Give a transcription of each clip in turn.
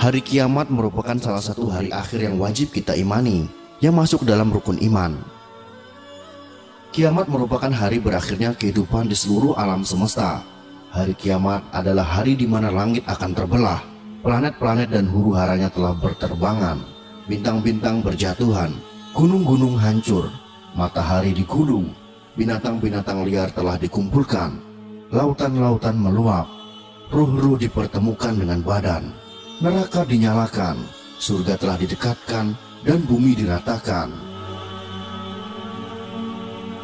Hari kiamat merupakan salah satu hari akhir yang wajib kita imani, yang masuk dalam rukun iman. Kiamat merupakan hari berakhirnya kehidupan di seluruh alam semesta. Hari kiamat adalah hari di mana langit akan terbelah, planet-planet dan huru haranya telah berterbangan, bintang-bintang berjatuhan, gunung-gunung hancur, matahari digulung, binatang-binatang liar telah dikumpulkan, lautan-lautan meluap, ruh-ruh dipertemukan dengan badan, neraka dinyalakan, surga telah didekatkan, dan bumi diratakan.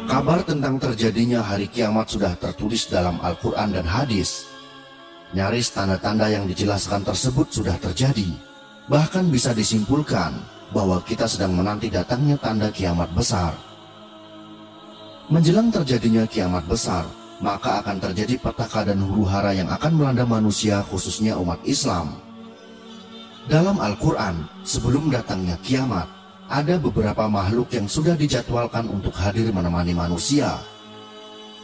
Kabar tentang terjadinya hari kiamat sudah tertulis dalam Al-Quran dan hadis. Nyaris tanda-tanda yang dijelaskan tersebut sudah terjadi. Bahkan bisa disimpulkan bahwa kita sedang menanti datangnya tanda kiamat besar. Menjelang terjadinya kiamat besar, maka akan terjadi petaka dan huru hara yang akan melanda manusia khususnya umat Islam. Dalam Al-Quran, sebelum datangnya kiamat, ada beberapa makhluk yang sudah dijadwalkan untuk hadir menemani manusia.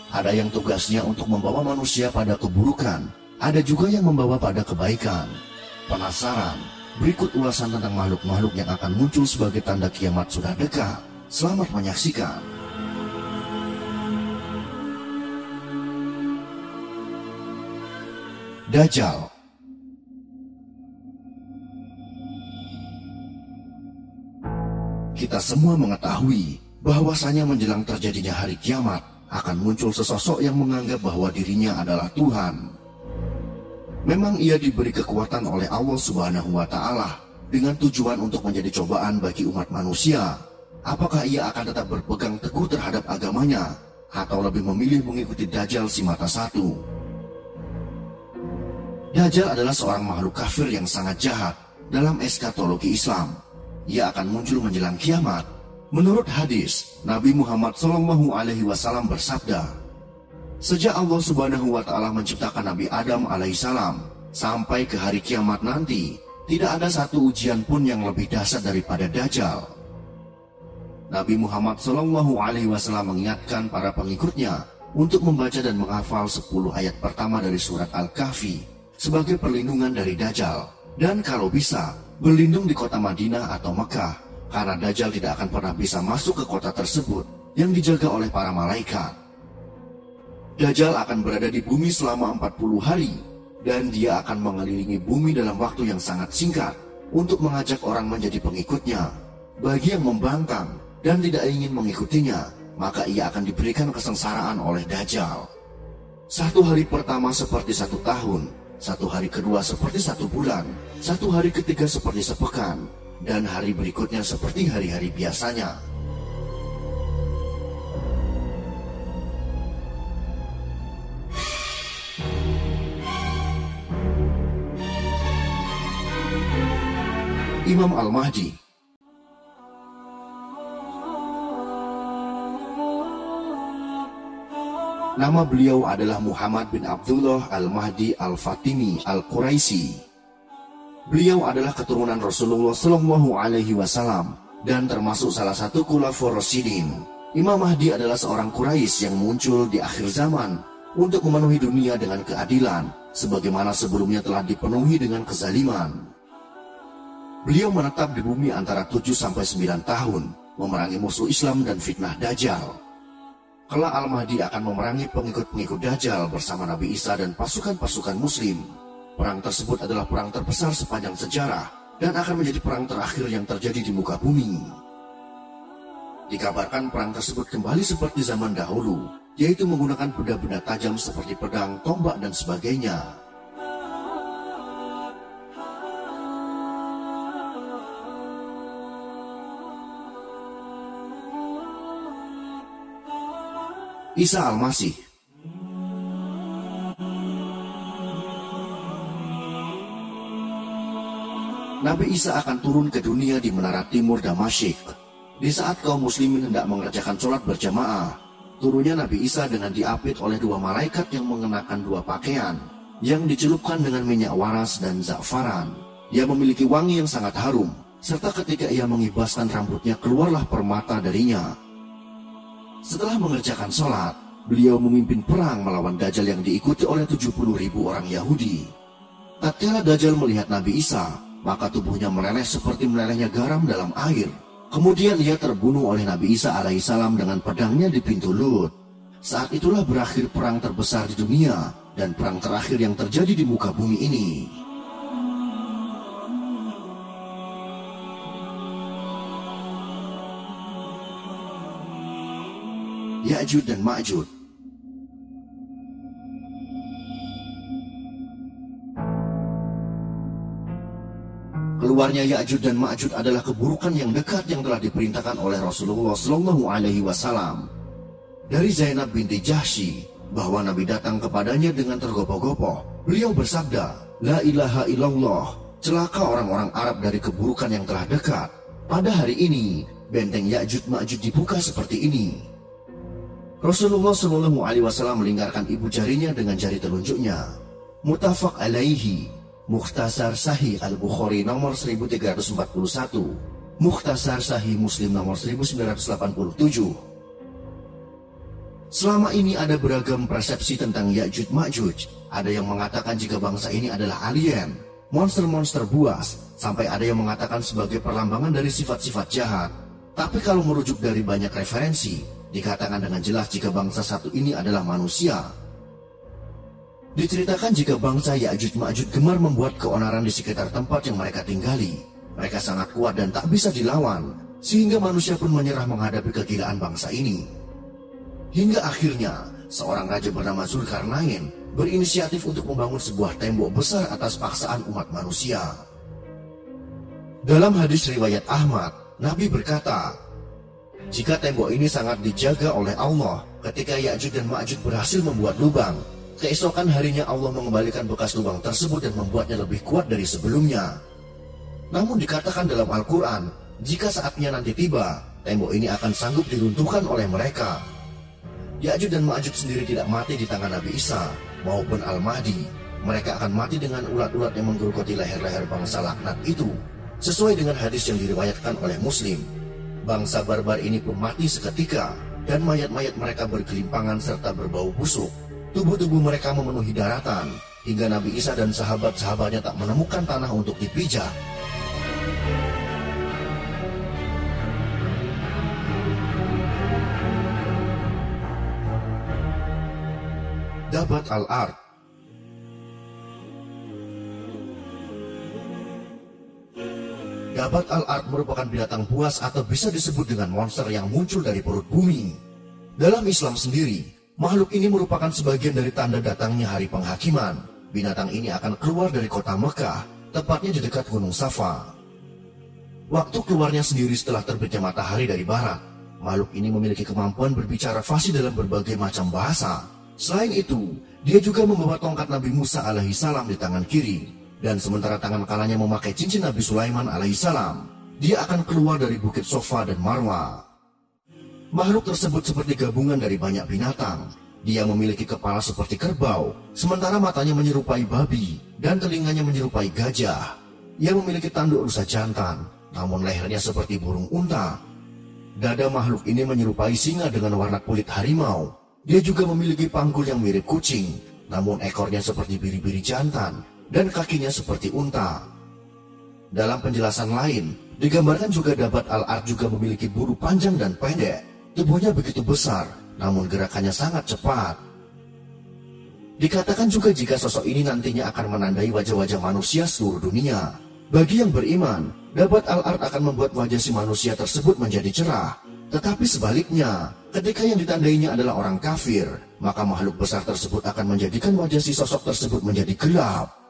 Ada yang tugasnya untuk membawa manusia pada keburukan, ada juga yang membawa pada kebaikan. Penasaran? Berikut ulasan tentang makhluk-makhluk yang akan muncul sebagai tanda kiamat sudah dekat. Selamat menyaksikan. Dajjal Kita semua mengetahui bahwasanya menjelang terjadinya hari kiamat akan muncul sesosok yang menganggap bahwa dirinya adalah Tuhan. Memang ia diberi kekuatan oleh Allah Subhanahu wa taala dengan tujuan untuk menjadi cobaan bagi umat manusia. Apakah ia akan tetap berpegang teguh terhadap agamanya atau lebih memilih mengikuti Dajjal si mata satu? Dajjal adalah seorang makhluk kafir yang sangat jahat dalam eskatologi Islam ia akan muncul menjelang kiamat. Menurut hadis, Nabi Muhammad Shallallahu Alaihi Wasallam bersabda, Sejak Allah Subhanahu Wa Taala menciptakan Nabi Adam alaihissalam sampai ke hari kiamat nanti, tidak ada satu ujian pun yang lebih dahsyat daripada Dajjal. Nabi Muhammad Shallallahu Alaihi Wasallam mengingatkan para pengikutnya untuk membaca dan menghafal 10 ayat pertama dari surat Al-Kahfi sebagai perlindungan dari Dajjal. Dan kalau bisa, berlindung di kota Madinah atau Mekah karena Dajjal tidak akan pernah bisa masuk ke kota tersebut yang dijaga oleh para malaikat. Dajjal akan berada di bumi selama 40 hari dan dia akan mengelilingi bumi dalam waktu yang sangat singkat untuk mengajak orang menjadi pengikutnya. Bagi yang membangkang dan tidak ingin mengikutinya, maka ia akan diberikan kesengsaraan oleh Dajjal. Satu hari pertama seperti satu tahun, satu hari kedua seperti satu bulan, satu hari ketiga seperti sepekan, dan hari berikutnya seperti hari-hari biasanya. Imam Al-Mahdi Nama beliau adalah Muhammad bin Abdullah Al-Mahdi Al-Fatimi Al-Quraisi. Beliau adalah keturunan Rasulullah Shallallahu Alaihi Wasallam dan termasuk salah satu kulafur Rasidin. Imam Mahdi adalah seorang Quraisy yang muncul di akhir zaman untuk memenuhi dunia dengan keadilan, sebagaimana sebelumnya telah dipenuhi dengan kezaliman. Beliau menetap di bumi antara 7 sampai 9 tahun, memerangi musuh Islam dan fitnah Dajjal. Kelak Al-Mahdi akan memerangi pengikut-pengikut Dajjal bersama Nabi Isa dan pasukan-pasukan muslim. Perang tersebut adalah perang terbesar sepanjang sejarah dan akan menjadi perang terakhir yang terjadi di muka bumi. Dikabarkan perang tersebut kembali seperti zaman dahulu, yaitu menggunakan benda-benda tajam seperti pedang, tombak, dan sebagainya. Isa Al-Masih Nabi Isa akan turun ke dunia di menara timur Damasyik. Di saat kaum muslimin hendak mengerjakan sholat berjamaah, turunnya Nabi Isa dengan diapit oleh dua malaikat yang mengenakan dua pakaian, yang dicelupkan dengan minyak waras dan za'faran. Ia memiliki wangi yang sangat harum, serta ketika ia mengibaskan rambutnya keluarlah permata darinya. Setelah mengerjakan sholat, beliau memimpin perang melawan Dajjal yang diikuti oleh 70 ribu orang Yahudi. Tatkala Dajjal melihat Nabi Isa, maka tubuhnya meleleh seperti melelehnya garam dalam air. Kemudian ia terbunuh oleh Nabi Isa alaihissalam dengan pedangnya di pintu Lut. Saat itulah berakhir perang terbesar di dunia dan perang terakhir yang terjadi di muka bumi ini. Ya'jud dan Ma'jud Keluarnya Ya'jud dan Ma'jud adalah keburukan yang dekat yang telah diperintahkan oleh Rasulullah Shallallahu Alaihi Wasallam. Dari Zainab binti Jahsy bahwa Nabi datang kepadanya dengan tergopoh-gopoh. Beliau bersabda, La ilaha illallah, celaka orang-orang Arab dari keburukan yang telah dekat. Pada hari ini, benteng Ya'jud Ma'jud dibuka seperti ini. Rasulullah Shallallahu Alaihi Wasallam melingkarkan ibu jarinya dengan jari telunjuknya. Mutafak alaihi, Mukhtasar Sahih Al Bukhari nomor 1341, Mukhtasar Sahih Muslim nomor 1987. Selama ini ada beragam persepsi tentang Ya'juj Ma'juj. Ada yang mengatakan jika bangsa ini adalah alien, monster-monster buas, sampai ada yang mengatakan sebagai perlambangan dari sifat-sifat jahat. Tapi kalau merujuk dari banyak referensi, Dikatakan dengan jelas jika bangsa satu ini adalah manusia. Diceritakan jika bangsa Ya'juj Ma'juj gemar membuat keonaran di sekitar tempat yang mereka tinggali. Mereka sangat kuat dan tak bisa dilawan, sehingga manusia pun menyerah menghadapi kegilaan bangsa ini. Hingga akhirnya, seorang raja bernama Zulkarnain berinisiatif untuk membangun sebuah tembok besar atas paksaan umat manusia. Dalam hadis riwayat Ahmad, Nabi berkata, jika tembok ini sangat dijaga oleh Allah, ketika Ya'juj dan Ma'juj berhasil membuat lubang, keesokan harinya Allah mengembalikan bekas lubang tersebut dan membuatnya lebih kuat dari sebelumnya. Namun dikatakan dalam Al-Quran, jika saatnya nanti tiba, tembok ini akan sanggup diruntuhkan oleh mereka. Ya'juj dan Ma'juj sendiri tidak mati di tangan Nabi Isa maupun Al-Mahdi. Mereka akan mati dengan ulat-ulat yang menggerogoti leher-leher bangsa laknat itu, sesuai dengan hadis yang diriwayatkan oleh Muslim. Bangsa barbar ini pun mati seketika dan mayat-mayat mereka berkelimpangan serta berbau busuk. Tubuh-tubuh mereka memenuhi daratan hingga Nabi Isa dan sahabat-sahabatnya tak menemukan tanah untuk dipijak. Dabat al-Ard Dabat al-Ard merupakan binatang buas atau bisa disebut dengan monster yang muncul dari perut bumi. Dalam Islam sendiri, makhluk ini merupakan sebagian dari tanda datangnya hari penghakiman. Binatang ini akan keluar dari kota Mekah, tepatnya di dekat Gunung Safa. Waktu keluarnya sendiri setelah terbitnya matahari dari barat, makhluk ini memiliki kemampuan berbicara fasih dalam berbagai macam bahasa. Selain itu, dia juga membawa tongkat Nabi Musa alaihi salam di tangan kiri dan sementara tangan kanannya memakai cincin Nabi Sulaiman alaihissalam, dia akan keluar dari bukit Sofa dan Marwa. Makhluk tersebut seperti gabungan dari banyak binatang. Dia memiliki kepala seperti kerbau, sementara matanya menyerupai babi dan telinganya menyerupai gajah. Ia memiliki tanduk rusa jantan, namun lehernya seperti burung unta. Dada makhluk ini menyerupai singa dengan warna kulit harimau. Dia juga memiliki panggul yang mirip kucing, namun ekornya seperti biri-biri jantan dan kakinya seperti unta. Dalam penjelasan lain, digambarkan juga dapat Al-Ard juga memiliki bulu panjang dan pendek. Tubuhnya begitu besar, namun gerakannya sangat cepat. Dikatakan juga jika sosok ini nantinya akan menandai wajah-wajah manusia seluruh dunia. Bagi yang beriman, dapat Al-Ard akan membuat wajah si manusia tersebut menjadi cerah. Tetapi sebaliknya, ketika yang ditandainya adalah orang kafir, maka makhluk besar tersebut akan menjadikan wajah si sosok tersebut menjadi gelap.